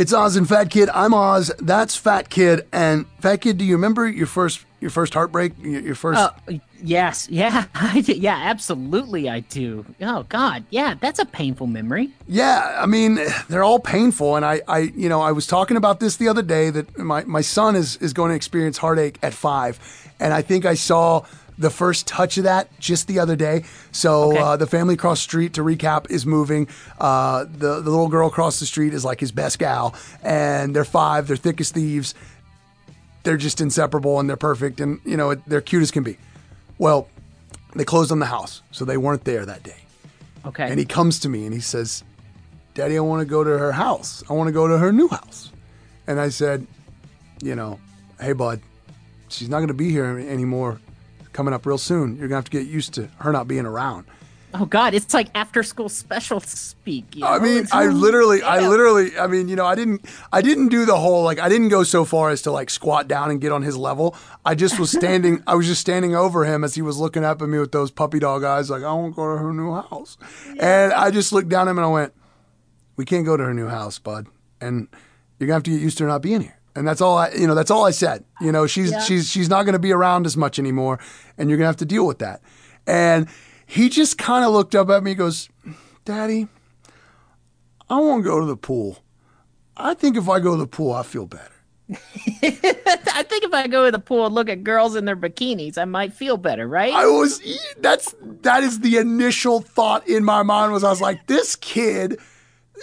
It's Oz and Fat Kid. I'm Oz. That's Fat Kid. And Fat Kid, do you remember your first your first heartbreak? Your, first? Uh, yes, yeah, I do. yeah, absolutely, I do. Oh God, yeah, that's a painful memory. Yeah, I mean, they're all painful, and I, I, you know, I was talking about this the other day that my my son is is going to experience heartache at five, and I think I saw the first touch of that just the other day. So Okay. uh, the family across the street, to recap, is moving. Uh, the the little girl across the street is like his best gal, and they're five. They're thick as thieves. They're just inseparable and they're perfect, and you know they're cute as can be. Well, they closed on the house, so they weren't there that day. Okay. And he comes to me and he says, Daddy, I want to go to her house. I want to go to her new house. And I said, You know, hey, bud, she's not going to be here anymore coming up real soon. You're going to have to get used to her not being around. oh God, it's like after school special speak. you I mean, It's- I literally, I literally, I mean, you know, I didn't, I didn't do the whole like, I didn't go so far as to like squat down and get on his level. I just was standing, I was just standing over him as he was looking up at me with those puppy dog eyes, like I want to go to her new house, and I just looked down at him and I went, "We can't go to her new house, bud, and you're gonna have to get used to her not being here." And that's all I, you know, that's all I said. You know, she's she's she's not going to be around as much anymore, and you're gonna have to deal with that. And he just kind of looked up at me, and goes, "Daddy." I won't go to the pool. I think if I go to the pool, I feel better. I think if I go to the pool and look at girls in their bikinis, I might feel better, right? I was that's that is the initial thought in my mind was I was like, this kid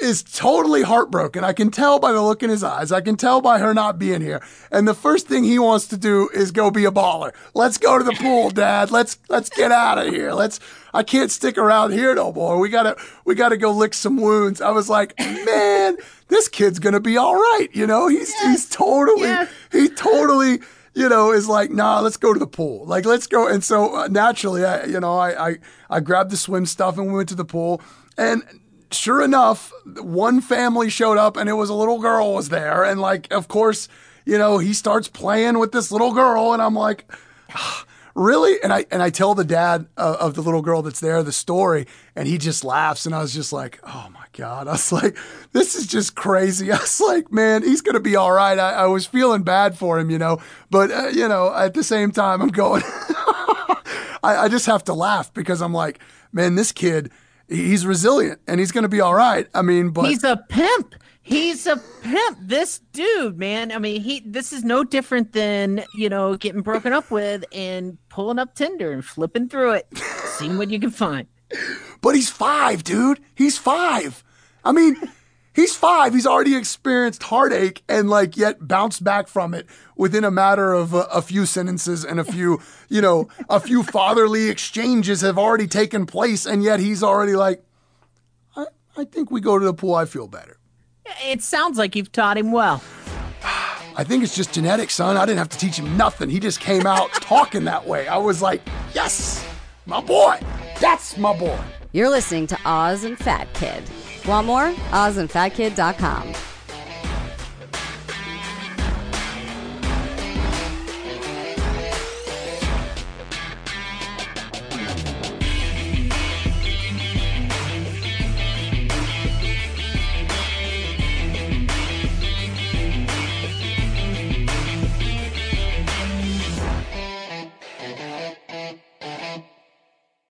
is totally heartbroken. I can tell by the look in his eyes. I can tell by her not being here. And the first thing he wants to do is go be a baller. Let's go to the pool, Dad. Let's let's get out of here. Let's I can't stick around here no more. We gotta we gotta go lick some wounds. I was like, man, this kid's gonna be all right. You know, he's he's totally Yes. he totally you know is like nah let's go to the pool like let's go and so uh, naturally i you know I, I i grabbed the swim stuff and we went to the pool and sure enough one family showed up and it was a little girl was there. And like of course you know he starts playing with this little girl and i'm like really? And i and i tell the dad of the little girl that's there the story and he just laughs and i was just like oh my god. I was like this is just crazy. I was like man he's gonna be all right. I, I was feeling bad for him you know but uh, you know at the same time i'm going I, I just have to laugh because i'm like man this kid he's resilient and he's gonna be all right i mean but He's a pimp. He's a pimp. This dude, man. I mean, he. This is no different than you know getting broken up with and pulling up Tinder and flipping through it, seeing what you can find. But he's five, dude. He's five. I mean, he's five. He's already experienced heartache and like yet bounced back from it within a matter of a, a few sentences and a few, you know, a few fatherly exchanges have already taken place. And yet he's already like, I, I think we go to the pool. I feel better. It sounds like you've taught him well. I think it's just genetics, son. I didn't have to teach him nothing. He just came out talking that way. I was like, yes, my boy. That's my boy. You're listening to Oz and Fat Kid. Want more? OzandFatKid.com.